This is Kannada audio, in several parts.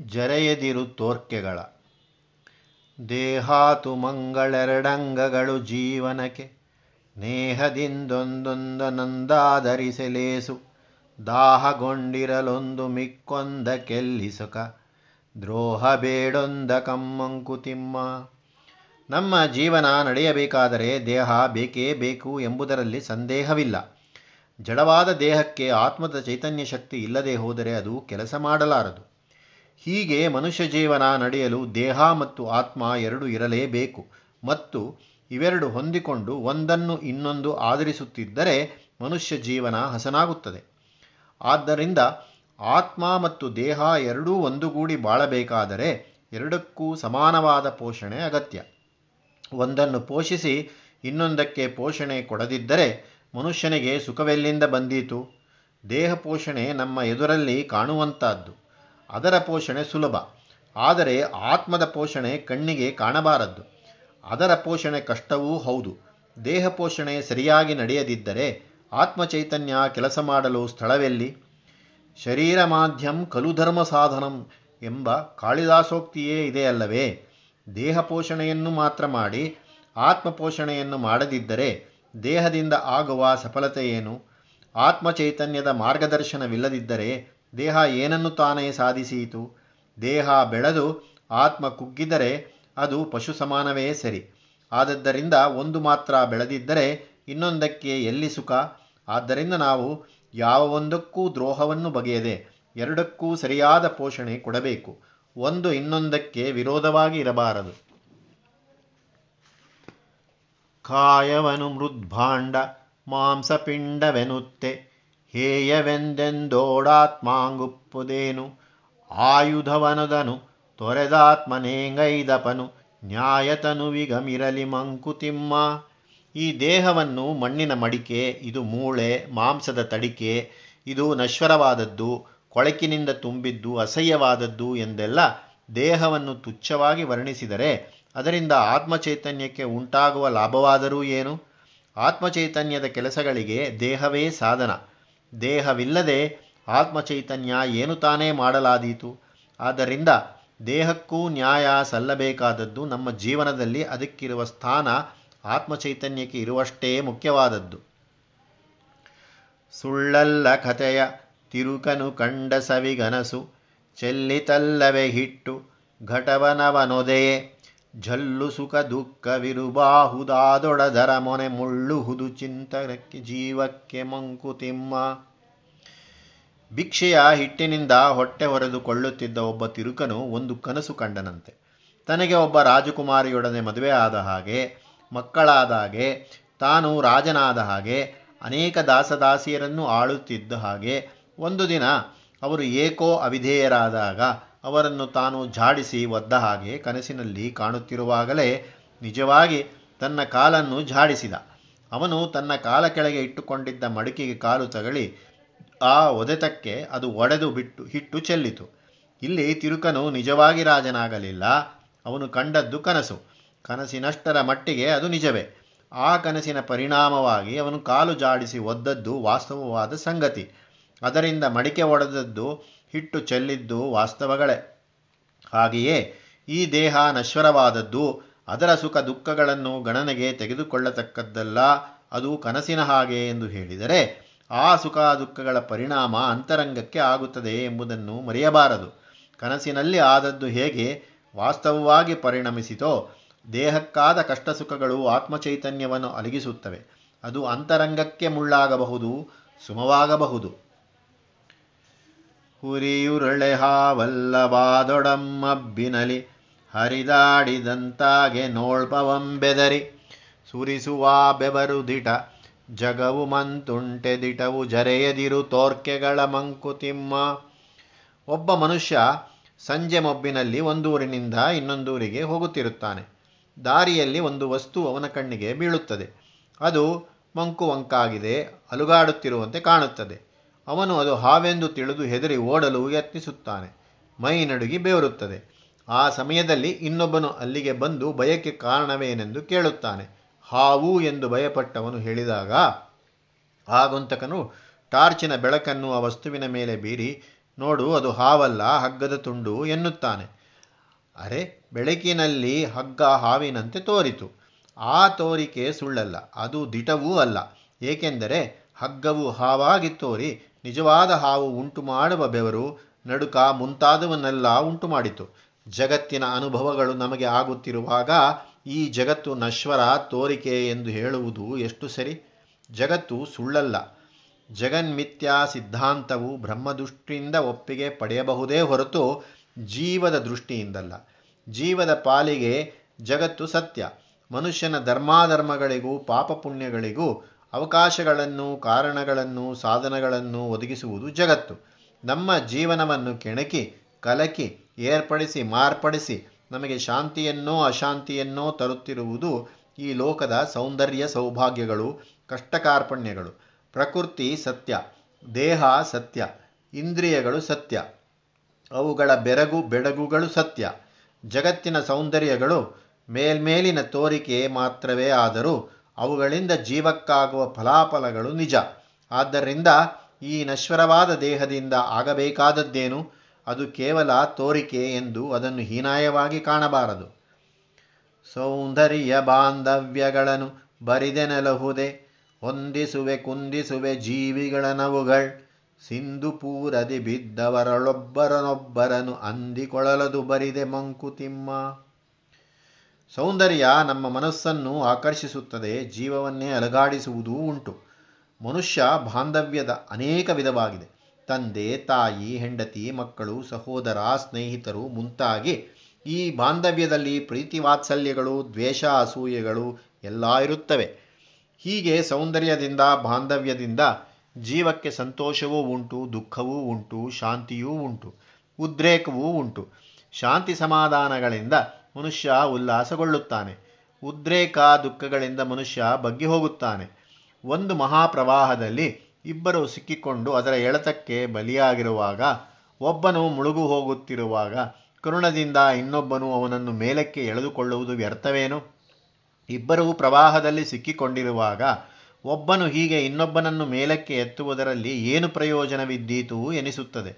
ಜರೆಯದಿರು ತೋರ್ಕೆಗಳ. ದೇಹಾತು ಮಂಗಳೆರಡಂಗಗಳು ಜೀವನಕ್ಕೆ ನೇಹದಿಂದೊಂದೊಂದನಂದಾದರಿಸಲೇಸು ದಾಹಗೊಂಡಿರಲೊಂದು ಮಿಕ್ಕೊಂದ ಕೆಲ್ಲಿಸುಕ ದ್ರೋಹ ಬೇಡೊಂದ ಕಮ್ಮಂಕುತಿಮ್ಮ ನಮ್ಮ ಜೀವನ ನಡೆಯಬೇಕಾದರೆ ದೇಹ ಬೇಕೇ ಬೇಕು ಎಂಬುದರಲ್ಲಿ ಸಂದೇಹವಿಲ್ಲ. ಜಡವಾದ ದೇಹಕ್ಕೆ ಆತ್ಮದ ಚೈತನ್ಯ ಶಕ್ತಿ ಇಲ್ಲದೆ ಹೋದರೆ ಅದು ಕೆಲಸ ಮಾಡಲಾರದು. ಹೀಗೆ ಮನುಷ್ಯ ಜೀವನ ನಡೆಯಲು ದೇಹ ಮತ್ತು ಆತ್ಮ ಎರಡು ಇರಲೇಬೇಕು. ಮತ್ತು ಇವೆರಡು ಹೊಂದಿಕೊಂಡು ಒಂದನ್ನು ಇನ್ನೊಂದು ಆಧರಿಸುತ್ತಿದ್ದರೆ ಮನುಷ್ಯ ಜೀವನ ಹಸನಾಗುತ್ತದೆ. ಆದ್ದರಿಂದ ಆತ್ಮ ಮತ್ತು ದೇಹ ಎರಡೂ ಒಂದುಗೂಡಿ ಬಾಳಬೇಕಾದರೆ ಎರಡಕ್ಕೂ ಸಮಾನವಾದ ಪೋಷಣೆ ಅಗತ್ಯ. ಒಂದನ್ನು ಪೋಷಿಸಿ ಇನ್ನೊಂದಕ್ಕೆ ಪೋಷಣೆ ಕೊಡದಿದ್ದರೆ ಮನುಷ್ಯನಿಗೆ ಸುಖವೆಲ್ಲಿಂದ ಬಂದೀತು? ದೇಹ ಪೋಷಣೆ ನಮ್ಮ ಎದುರಲ್ಲಿ ಕಾಣುವಂತಹದ್ದು. ಅದರ ಪೋಷಣೆ ಸುಲಭ. ಆದರೆ ಆತ್ಮದ ಪೋಷಣೆ ಕಣ್ಣಿಗೆ ಕಾಣಬಾರದ್ದು. ಅದರ ಪೋಷಣೆ ಕಷ್ಟವೂ ಹೌದು. ದೇಹ ಪೋಷಣೆ ಸರಿಯಾಗಿ ನಡೆಯದಿದ್ದರೆ ಆತ್ಮಚೈತನ್ಯ ಕೆಲಸ ಮಾಡಲು ಸ್ಥಳವೆಲ್ಲಿ? ಶರೀರ ಮಾಧ್ಯಂ ಕಲುಧರ್ಮ ಸಾಧನಂ ಎಂಬ ಕಾಳಿದಾಸೋಕ್ತಿಯೇ ಇದೆಯಲ್ಲವೇ? ದೇಹ ಪೋಷಣೆಯನ್ನು ಮಾತ್ರ ಮಾಡಿ ಆತ್ಮ ಪೋಷಣೆಯನ್ನು ಮಾಡದಿದ್ದರೆ ದೇಹದಿಂದ ಆಗುವ ಸಫಲತೆಯೇನು ಆತ್ಮಚೈತನ್ಯದ ಮಾರ್ಗದರ್ಶನವಿಲ್ಲದಿದ್ದರೆ ದೇಹ ಏನನ್ನು ತಾನೇ ಸಾಧಿಸಿಯಿತು? ದೇಹ ಬೆಳೆದು ಆತ್ಮ ಕುಗ್ಗಿದರೆ ಅದು ಪಶು ಸಮಾನವೇ ಸರಿ. ಆದದ್ದರಿಂದ ಒಂದು ಮಾತ್ರ ಬೆಳೆದಿದ್ದರೆ ಇನ್ನೊಂದಕ್ಕೆ ಎಲ್ಲಿ ಸುಖ? ಆದ್ದರಿಂದ ನಾವು ಯಾವ ಒಂದಕ್ಕೂ ದ್ರೋಹವನ್ನು ಬಗೆಯದೆ ಎರಡಕ್ಕೂ ಸರಿಯಾದ ಪೋಷಣೆ ಕೊಡಬೇಕು. ಒಂದು ಇನ್ನೊಂದಕ್ಕೆ ವಿರೋಧವಾಗಿ ಇರಬಾರದು. ಕಾಯವನು ಮೃದ್ಭಾಂಡ, ಮಾಂಸಪಿಂಡವೆನುತ್ತೆ. ಹೇಯವೆಂದೆಂದೋಡಾತ್ಮಾಂಗುಪ್ಪುದೇನು? ಆಯುಧವನದನು, ತೊರೆದಾತ್ಮನೇಂಗೈದಪನು ನ್ಯಾಯತನುವಿಗಮಿರಲಿ ಮಂಕುತಿಮ್ಮ. ಈ ದೇಹವನ್ನು ಮಣ್ಣಿನ ಮಡಿಕೆ, ಇದು ಮೂಳೆ, ಮಾಂಸದ ತಡಿಕೆ, ಇದು ನಶ್ವರವಾದದ್ದು, ಕೊಳಕಿನಿಂದ ತುಂಬಿದ್ದು, ಅಸಹ್ಯವಾದದ್ದು ಎಂದೆಲ್ಲ ದೇಹವನ್ನು ತುಚ್ಛವಾಗಿ ವರ್ಣಿಸಿದರೆ ಅದರಿಂದ ಆತ್ಮಚೈತನ್ಯಕ್ಕೆ ಉಂಟಾಗುವ ಲಾಭವಾದರೂ ಏನು? ಆತ್ಮಚೈತನ್ಯದ ಕೆಲಸಗಳಿಗೆ ದೇಹವೇ ಸಾಧನ. ದೇಹವಿಲ್ಲದೆ ಆತ್ಮಚೈತನ್ಯ ಏನು ತಾನೇ ಮಾಡಲಾದೀತು. ಆದ್ದರಿಂದ ದೇಹಕ್ಕೂ ನ್ಯಾಯ ಸಲ್ಲಬೇಕಾದದ್ದು ನಮ್ಮ ಜೀವನದಲ್ಲಿ ಅದಕ್ಕಿರುವ ಸ್ಥಾನ ಆತ್ಮಚೈತನ್ಯಕ್ಕೆ ಇರುವಷ್ಟೇ ಮುಖ್ಯವಾದದ್ದು. ಸುಳ್ಳಲ್ಲ ಕಥೆಯ ತಿರುಕನು ಕಂಡ ಸವಿಗನಸು, ಚೆಲ್ಲಿತಲ್ಲವೆ ಹಿಟ್ಟು ಘಟವನವನೊದೆಯೇ. ಝಲ್ಲು ಸುಖ ದುಃಖವಿರುಬಾಹುದಾದೊಡದರ ಮೊನೆ ಮುಳ್ಳುಹುದು ಚಿಂತನಕ್ಕೆ ಜೀವಕ್ಕೆ ಮಂಕುತಿಮ್ಮ ಭಿಕ್ಷೆಯ ಹಿಟ್ಟಿನಿಂದ ಹೊಟ್ಟೆ ಹೊರೆದುಕೊಳ್ಳುತ್ತಿದ್ದ ಒಬ್ಬ ತಿರುಕನು ಒಂದು ಕನಸು ಕಂಡನಂತೆ. ತನಗೆ ಒಬ್ಬ ರಾಜಕುಮಾರಿಯೊಡನೆ ಮದುವೆ ಆದ ಹಾಗೆ, ಮಕ್ಕಳಾದ ಹಾಗೆ, ತಾನು ರಾಜನಾದ ಹಾಗೆ, ಅನೇಕ ದಾಸದಾಸಿಯರನ್ನು ಆಳುತ್ತಿದ್ದ ಹಾಗೆ, ಒಂದು ದಿನ ಅವರು ಏಕೋ ಅವಿಧೇಯರಾದಾಗ ಅವರನ್ನು ತಾನು ಝಾಡಿಸಿ ಒದ್ದ ಹಾಗೆ ಕನಸಿನಲ್ಲಿ ಕಾಣುತ್ತಿರುವಾಗಲೇ ನಿಜವಾಗಿ ತನ್ನ ಕಾಲನ್ನು ಝಾಡಿಸಿದ. ಅವನು ತನ್ನ ಕಾಲ ಕೆಳಗೆ ಇಟ್ಟುಕೊಂಡಿದ್ದ ಮಡಿಕೆಗೆ ಕಾಲು ತಗಳಿ ಆ ಒದೆತಕ್ಕೆ ಅದು ಒಡೆದು ಬಿಟ್ಟು ಹಿಟ್ಟು ಚೆಲ್ಲಿತು. ಇಲ್ಲಿ ತಿರುಕನು ನಿಜವಾಗಿ ರಾಜನಾಗಲಿಲ್ಲ. ಅವನು ಕಂಡದ್ದು ಕನಸು. ಕನಸಿನಷ್ಟರ ಮಟ್ಟಿಗೆ ಅದು ನಿಜವೇ. ಆ ಕನಸಿನ ಪರಿಣಾಮವಾಗಿ ಅವನು ಕಾಲು ಜಾಡಿಸಿ ಒದ್ದದ್ದು ವಾಸ್ತವವಾದ ಸಂಗತಿ. ಅದರಿಂದ ಮಡಿಕೆ ಒಡೆದದ್ದು ಹಿಟ್ಟು ಚೆಲ್ಲಿದ್ದು ವಾಸ್ತವಗಳೇ. ಹಾಗೆಯೇ ಈ ದೇಹ ನಶ್ವರವಾದದ್ದು, ಅದರ ಸುಖ ದುಃಖಗಳನ್ನು ಗಣನೆಗೆ ತೆಗೆದುಕೊಳ್ಳತಕ್ಕದ್ದಲ್ಲ, ಅದು ಕನಸಿನ ಹಾಗೆ ಎಂದು ಹೇಳಿದರೆ ಆ ಸುಖ ದುಃಖಗಳ ಪರಿಣಾಮ ಅಂತರಂಗಕ್ಕೆ ಆಗುತ್ತದೆ ಎಂಬುದನ್ನು ಮರೆಯಬಾರದು. ಕನಸಿನಲ್ಲಿ ಆದದ್ದು ಹೇಗೆ, ವಾಸ್ತವವಾಗಿ ಪರಿಣಮಿಸಿತೋ, ದೇಹಕ್ಕಾದ ಕಷ್ಟ ಸುಖಗಳು ಆತ್ಮಚೈತನ್ಯವನ್ನು ಅಲಗಿಸುತ್ತವೆ. ಅದು ಅಂತರಂಗಕ್ಕೆ ಮುಳ್ಳಾಗಬಹುದು, ಸುಮವಾಗಬಹುದು. ಹುರಿಯುರಳೆ ಹಾವಲ್ಲವಾದೊಡಮ್ಮಬ್ಬಿನಲಿ ಹರಿದಾಡಿದಂತಾಗೆ ನೋಳ್ಪವಂಬೆದರಿ ಸುರಿಸುವ ಬೆವರು ದಿಟ ಜಗವು ಮಂತುಂಟೆ ದಿಟವು ಜರೆಯದಿರು ತೋರ್ಕೆಗಳ ಮಂಕುತಿಮ್ಮ. ಒಬ್ಬ ಮನುಷ್ಯ ಸಂಜೆ ಮೊಬ್ಬಿನಲ್ಲಿ ಒಂದೂರಿನಿಂದ ಇನ್ನೊಂದೂರಿಗೆ ಹೋಗುತ್ತಿರುತ್ತಾನೆ. ದಾರಿಯಲ್ಲಿ ಒಂದು ವಸ್ತು ಅವನ ಕಣ್ಣಿಗೆ ಬೀಳುತ್ತದೆ. ಅದು ಮಂಕುವಂಕಾಗಿದೆ, ಅಲುಗಾಡುತ್ತಿರುವಂತೆ ಕಾಣುತ್ತದೆ. ಅವನು ಅದು ಹಾವೆಂದು ತಿಳಿದು ಹೆದರಿ ಓಡಲು ಯತ್ನಿಸುತ್ತಾನೆ. ಮೈ ನಡುಗಿ ಬೇರುತ್ತದೆ ಆ ಸಮಯದಲ್ಲಿ ಇನ್ನೊಬ್ಬನು ಅಲ್ಲಿಗೆ ಬಂದು ಭಯಕ್ಕೆ ಕಾರಣವೇನೆಂದು ಕೇಳುತ್ತಾನೆ. ಹಾವು ಎಂದು ಭಯಪಟ್ಟವನು ಹೇಳಿದಾಗ ಆಗುಂತಕನು ಟಾರ್ಚಿನ ಬೆಳಕನ್ನು ಆ ವಸ್ತುವಿನ ಮೇಲೆ ಬೀರಿ, ನೋಡು, ಅದು ಹಾವಲ್ಲ, ಹಗ್ಗದ ತುಂಡು ಎನ್ನುತ್ತಾನೆ. ಅರೆ, ಬೆಳಕಿನಲ್ಲಿ ಹಗ್ಗ ಹಾವಿನಂತೆ ತೋರಿತು. ಆ ತೋರಿಕೆ ಸುಳ್ಳಲ್ಲ, ಅದು ದಿಟವೂ ಅಲ್ಲ. ಏಕೆಂದರೆ ಹಗ್ಗವು ಹಾವಾಗಿ ತೋರಿ ನಿಜವಾದ ಹಾವು ಉಂಟು ಮಾಡುವ ಬೆವರು ನಡುಕ ಮುಂತಾದವನ್ನೆಲ್ಲ ಉಂಟು ಮಾಡಿತು ಜಗತ್ತಿನ ಅನುಭವಗಳು ನಮಗೆ ಆಗುತ್ತಿರುವಾಗ ಈ ಜಗತ್ತು ನಶ್ವರ, ತೋರಿಕೆ ಎಂದು ಹೇಳುವುದು ಎಷ್ಟು ಸರಿ? ಜಗತ್ತು ಸುಳ್ಳಲ್ಲ. ಜಗನ್ಮಿಥ್ಯಾ ಸಿದ್ಧಾಂತವು ಬ್ರಹ್ಮದೃಷ್ಟಿಯಿಂದ ಒಪ್ಪಿಗೆ ಪಡೆಯಬಹುದೇ ಹೊರತು ಜೀವದ ದೃಷ್ಟಿಯಿಂದಲ್ಲ. ಜೀವದ ಪಾಲಿಗೆ ಜಗತ್ತು ಸತ್ಯ. ಮನುಷ್ಯನ ಧರ್ಮಾಧರ್ಮಗಳಿಗೂ ಪಾಪ ಪುಣ್ಯಗಳಿಗೂ ಅವಕಾಶಗಳನ್ನು, ಕಾರಣಗಳನ್ನು, ಸಾಧನಗಳನ್ನು ಒದಗಿಸುವುದು ಜಗತ್ತು. ನಮ್ಮ ಜೀವನವನ್ನು ಕೆಣಕಿ, ಕಲಕಿ, ಏರ್ಪಡಿಸಿ, ಮಾರ್ಪಡಿಸಿ ನಮಗೆ ಶಾಂತಿಯನ್ನೋ, ಅಶಾಂತಿಯನ್ನೋ ತರುತ್ತಿರುವುದು ಈ ಲೋಕದ ಸೌಂದರ್ಯ ಸೌಭಾಗ್ಯಗಳು, ಕಷ್ಟಕಾರ್ಪಣ್ಯಗಳು. ಪ್ರಕೃತಿ ಸತ್ಯ, ದೇಹ ಸತ್ಯ, ಇಂದ್ರಿಯಗಳು ಸತ್ಯ, ಅವುಗಳ ಬೆರಗು ಬೆಡಗುಗಳು ಸತ್ಯ. ಜಗತ್ತಿನ ಸೌಂದರ್ಯಗಳು ಮೇಲ್ಮೇಲಿನ ತೋರಿಕೆ ಮಾತ್ರವೇ ಆದರೂ ಅವುಗಳಿಂದ ಜೀವಕ್ಕಾಗುವ ಫಲಾಫಲಗಳು ನಿಜ. ಆದ್ದರಿಂದ ಈ ನಶ್ವರವಾದ ದೇಹದಿಂದ ಆಗಬೇಕಾದದ್ದೇನು? ಅದು ಕೇವಲ ತೋರಿಕೆ ಎಂದು ಅದನ್ನು ಹೀನಾಯವಾಗಿ ಕಾಣಬಾರದು. ಸೌಂದರ್ಯ ಬಾಂಧವ್ಯಗಳನ್ನು ಬರಿದೆನಲಹುದೆ. ಹೊಂದಿಸುವೆ ಕುಂದಿಸುವೆ ಜೀವಿಗಳನವುಗಳ್ ಸಿಂಧು ಪೂರದಿ ಬಿದ್ದವರಳೊಬ್ಬರನೊಬ್ಬರನು ಅಂದಿಕೊಳ್ಳಲದು ಬರಿದೆ ಮಂಕುತಿಮ್ಮ. ಸೌಂದರ್ಯ ನಮ್ಮ ಮನಸ್ಸನ್ನು ಆಕರ್ಷಿಸುತ್ತದೆ, ಜೀವವನ್ನೇ ಅಲಗಾಡಿಸುವುದೂ ಉಂಟು. ಮನುಷ್ಯ ಬಾಂಧವ್ಯದ ಅನೇಕ ವಿಧವಾಗಿದೆ. ತಂದೆ, ತಾಯಿ, ಹೆಂಡತಿ, ಮಕ್ಕಳು, ಸಹೋದರ, ಸ್ನೇಹಿತರು ಮುಂತಾಗಿ ಈ ಬಾಂಧವ್ಯದಲ್ಲಿ ಪ್ರೀತಿ ವಾತ್ಸಲ್ಯಗಳು, ದ್ವೇಷ ಅಸೂಯೆಗಳು ಎಲ್ಲ ಇರುತ್ತವೆ. ಹೀಗೆ ಸೌಂದರ್ಯದಿಂದ, ಬಾಂಧವ್ಯದಿಂದ ಜೀವಕ್ಕೆ ಸಂತೋಷವೂ ಉಂಟು, ದುಃಖವೂ ಉಂಟು, ಶಾಂತಿಯೂ ಉಂಟು, ಉದ್ರೇಕವೂ ಉಂಟು. ಶಾಂತಿ ಸಮಾಧಾನಗಳಿಂದ ಮನುಷ್ಯ ಉಲ್ಲಾಸಗೊಳ್ಳುತ್ತಾನೆ. ಉದ್ರೇಕ ದುಃಖಗಳಿಂದ ಮನುಷ್ಯ ಬಗ್ಗಿ ಹೋಗುತ್ತಾನೆ ಒಂದು ಮಹಾಪ್ರವಾಹದಲ್ಲಿ ಇಬ್ಬರು ಸಿಕ್ಕಿಕೊಂಡು ಅದರ ಎಳೆತಕ್ಕೆ ಬಲಿಯಾಗಿರುವಾಗ, ಒಬ್ಬನು ಮುಳುಗು ಹೋಗುತ್ತಿರುವಾಗ ಕರುಣದಿಂದ ಇನ್ನೊಬ್ಬನು ಅವನನ್ನು ಮೇಲಕ್ಕೆ ಎಳೆದುಕೊಳ್ಳುವುದು ವ್ಯರ್ಥವೇನು? ಇಬ್ಬರೂ ಪ್ರವಾಹದಲ್ಲಿ ಸಿಕ್ಕಿಕೊಂಡಿರುವಾಗ, ಒಬ್ಬನು ಹೀಗೆ ಇನ್ನೊಬ್ಬನನ್ನು ಮೇಲಕ್ಕೆ ಎತ್ತುವುದರಲ್ಲಿ ಏನು ಪ್ರಯೋಜನವಿದ್ದೀತು ಎನಿಸುತ್ತದೆ.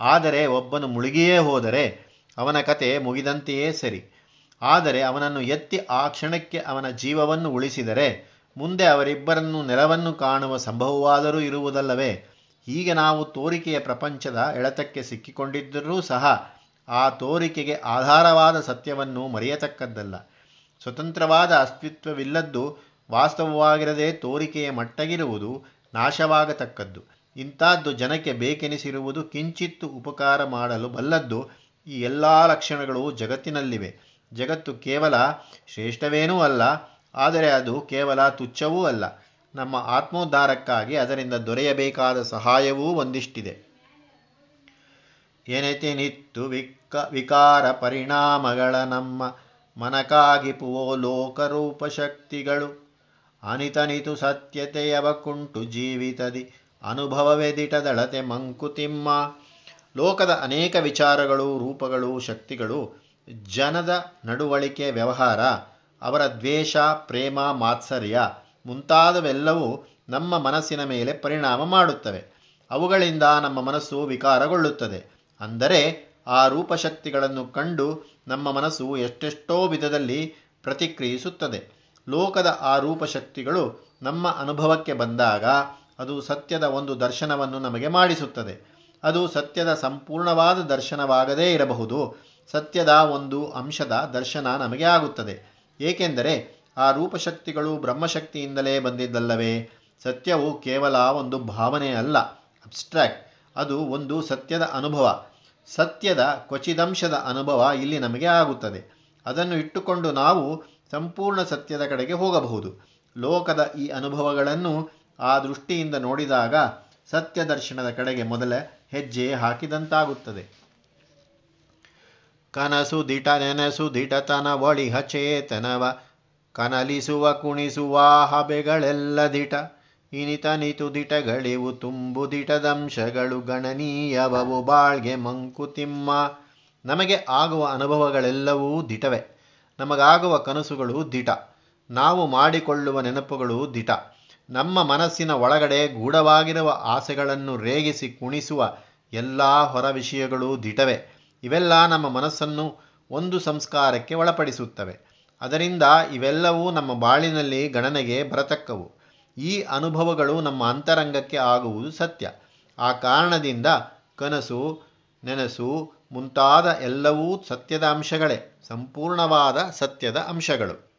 ಆದರೆ ಒಬ್ಬನು ಮುಳುಗಿಯೇ ಹೋದರೆ ಅವನ ಕತೆ ಮುಗಿದಂತೆಯೇ ಸರಿ. ಆದರೆ ಅವನನ್ನು ಎತ್ತಿ ಆ ಕ್ಷಣಕ್ಕೆ ಅವನ ಜೀವವನ್ನು ಉಳಿಸಿದರೆ ಮುಂದೆ ಅವರಿಬ್ಬರನ್ನು ನೆಲವನ್ನು ಕಾಣುವ ಸಂಭವವಾದರೂ ಇರುವುದಲ್ಲವೇ? ಹೀಗೆ ನಾವು ತೋರಿಕೆಯ ಪ್ರಪಂಚದ ಎಳೆತಕ್ಕೆ ಸಿಕ್ಕಿಕೊಂಡಿದ್ದರೂ ಸಹ ಆ ತೋರಿಕೆಗೆ ಆಧಾರವಾದ ಸತ್ಯವನ್ನು ಮರೆಯತಕ್ಕದ್ದಲ್ಲ. ಸ್ವತಂತ್ರವಾದ ಅಸ್ತಿತ್ವವಿಲ್ಲದ್ದು ವಾಸ್ತವವಾಗಿರದೆ ತೋರಿಕೆಯ ಮಟ್ಟಗಿರುವುದು ನಾಶವಾಗತಕ್ಕದ್ದು. ಇಂಥದ್ದು ಜನಕ್ಕೆ ಬೇಕೆನಿಸಿರುವುದು ಕಿಂಚಿತ್ತು ಉಪಕಾರ ಮಾಡಲು ಬಲ್ಲದ್ದು ಈ ಎಲ್ಲ ಲಕ್ಷಣಗಳು ಜಗತ್ತಿನಲ್ಲಿವೆ. ಜಗತ್ತು ಕೇವಲ ಶ್ರೇಷ್ಠವೇನೂ ಅಲ್ಲ, ಆದರೆ ಅದು ಕೇವಲ ತುಚ್ಛವೂ ಅಲ್ಲ. ನಮ್ಮ ಆತ್ಮೋದ್ಧಾರಕ್ಕಾಗಿ ಅದರಿಂದ ದೊರೆಯಬೇಕಾದ ಸಹಾಯವೂ ಒಂದಿಷ್ಟಿದೆ. ನಿತ್ತು ವಿಕ ವಿಕಾರ ಪರಿಣಾಮಗಳ ನಮ್ಮ ಮನಕಾಗಿಪುವೋ ಲೋಕರೂಪ ಶಕ್ತಿಗಳು ಅನಿತನಿತು ಸತ್ಯತೆಯವ ಕುಂಟು ಜೀವಿತದಿ ಅನುಭವವೆದಿಟದಳತೆ ಮಂಕುತಿಮ್ಮ. ಲೋಕದ ಅನೇಕ ವಿಚಾರಗಳು, ರೂಪಗಳು, ಶಕ್ತಿಗಳು ಜನದ ನಡುವಳಿಕೆ ವ್ಯವಹಾರ, ಅವರ ದ್ವೇಷ, ಪ್ರೇಮ, ಮಾತ್ಸರ್ಯ ಮುಂತಾದವೆಲ್ಲವೂ ನಮ್ಮ ಮನಸ್ಸಿನ ಮೇಲೆ ಪರಿಣಾಮ ಮಾಡುತ್ತವೆ. ಅವುಗಳಿಂದ ನಮ್ಮ ಮನಸ್ಸು ವಿಕಾರಗೊಳ್ಳುತ್ತದೆ. ಅಂದರೆ ಆ ರೂಪಶಕ್ತಿಗಳನ್ನು ಕಂಡು ನಮ್ಮ ಮನಸ್ಸು ಎಷ್ಟೆಷ್ಟೋ ವಿಧದಲ್ಲಿ ಪ್ರತಿಕ್ರಿಯಿಸುತ್ತದೆ. ಲೋಕದ ಆ ರೂಪಶಕ್ತಿಗಳು ನಮ್ಮ ಅನುಭವಕ್ಕೆ ಬಂದಾಗ ಅದು ಸತ್ಯದ ಒಂದು ದರ್ಶನವನ್ನು ನಮಗೆ ಮಾಡಿಸುತ್ತದೆ. ಅದು ಸತ್ಯದ ಸಂಪೂರ್ಣವಾದ ದರ್ಶನವಾಗದೇ ಇರಬಹುದು. ಸತ್ಯದ ಒಂದು ಅಂಶದ ದರ್ಶನ ನಮಗೆ ಆಗುತ್ತದೆ. ಏಕೆಂದರೆ ಆ ರೂಪಶಕ್ತಿಗಳು ಬ್ರಹ್ಮಶಕ್ತಿಯಿಂದಲೇ ಬಂದಿದ್ದಲ್ಲವೇ? ಸತ್ಯವು ಕೇವಲ ಒಂದು ಭಾವನೆ ಅಲ್ಲ, ಅಬ್ಸ್ಟ್ರಾಕ್ಟ್. ಅದು ಒಂದು ಸತ್ಯದ ಅನುಭವ. ಸತ್ಯದ ಕ್ವಚಿದಂಶದ ಅನುಭವ ಇಲ್ಲಿ ನಮಗೆ ಆಗುತ್ತದೆ. ಅದನ್ನು ಇಟ್ಟುಕೊಂಡು ನಾವು ಸಂಪೂರ್ಣ ಸತ್ಯದ ಕಡೆಗೆ ಹೋಗಬಹುದು. ಲೋಕದ ಈ ಅನುಭವಗಳನ್ನು ಆ ದೃಷ್ಟಿಯಿಂದ ನೋಡಿದಾಗ ಸತ್ಯ ದರ್ಶನದ ಕಡೆಗೆ ಮೊದಲ ಹೆಜ್ಜೆ ಹಾಕಿದಂತಾಗುತ್ತದೆ. ಕನಸು ದಿಟ ನೆನಸು ದಿಟತನ ಒಳಿ ಹಚೇತನವ. ಕನಲಿಸುವ ಕುಣಿಸುವ ಹಬೆಗಳೆಲ್ಲ ದಿಟ. ಇನಿತನಿತು ದಿಟಗಳಿವು ತುಂಬು ದಿಟದಂಶಗಳು ಗಣನೀಯವವು ಬಾಳ್ಗೆ ಮಂಕುತಿಮ್ಮ ನಮಗೆ ಆಗುವ ಅನುಭವಗಳೆಲ್ಲವೂ ದಿಟವೆ. ನಮಗಾಗುವ ಕನಸುಗಳು ದಿಟ. ನಾವು ಮಾಡಿಕೊಳ್ಳುವ ನೆನಪುಗಳು ದಿಟ. ನಮ್ಮ ಮನಸ್ಸಿನ ಒಳಗಡೆ ಗೂಢವಾಗಿರುವ ಆಸೆಗಳನ್ನು ರೇಗಿಸಿ ಕುಣಿಸುವ ಎಲ್ಲ ಹೊರ ವಿಷಯಗಳು ದಿಟವೆ. ಇವೆಲ್ಲ ನಮ್ಮ ಮನಸ್ಸನ್ನು ಒಂದು ಸಂಸ್ಕಾರಕ್ಕೆ ಒಳಪಡಿಸುತ್ತವೆ. ಅದರಿಂದ ಇವೆಲ್ಲವೂ ನಮ್ಮ ಬಾಳಿನಲ್ಲಿ ಗಣನೆಗೆ ಬರತಕ್ಕವು. ಈ ಅನುಭವಗಳು ನಮ್ಮ ಅಂತರಂಗಕ್ಕೆ ಆಗುವುದು ಸತ್ಯ. ಆ ಕಾರಣದಿಂದ ಕನಸು, ನೆನಸು ಮುಂತಾದ ಎಲ್ಲವೂ ಸತ್ಯದ ಅಂಶಗಳೇ, ಸಂಪೂರ್ಣವಾದ ಸತ್ಯದ ಅಂಶಗಳು.